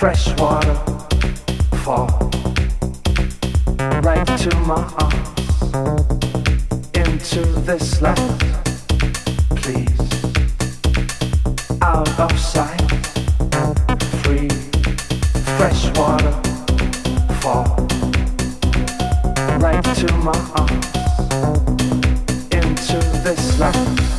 fresh water fall right to my arms. Into this land please. Out of sight free fresh water fall right to my arms. Into this land.